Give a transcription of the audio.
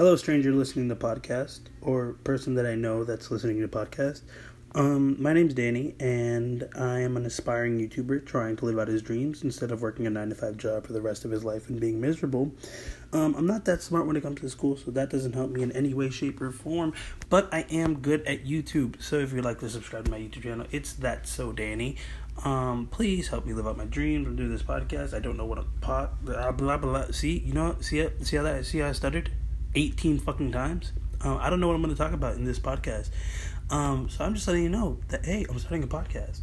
Hello, stranger listening to the podcast, or person that I know that's listening to podcast. Um, my name's Danny, and I am an aspiring YouTuber trying to live out his dreams instead of working a 9 to 5 job for the rest of his life and being miserable. Um, I'm not that smart when it comes to school, so that doesn't help me in any way, shape, or form, but I am good at YouTube. So if you'd like to subscribe to my YouTube channel, it's That So Danny. Um, please help me live out my dreams and do this podcast. I don't know what a pot, blah, blah, blah. See, you know, see, see how that, see how I stuttered? 18 fucking times. Uh, I don't know what I'm going to talk about in this podcast. Um, so I'm just letting you know that, hey, I'm starting a podcast.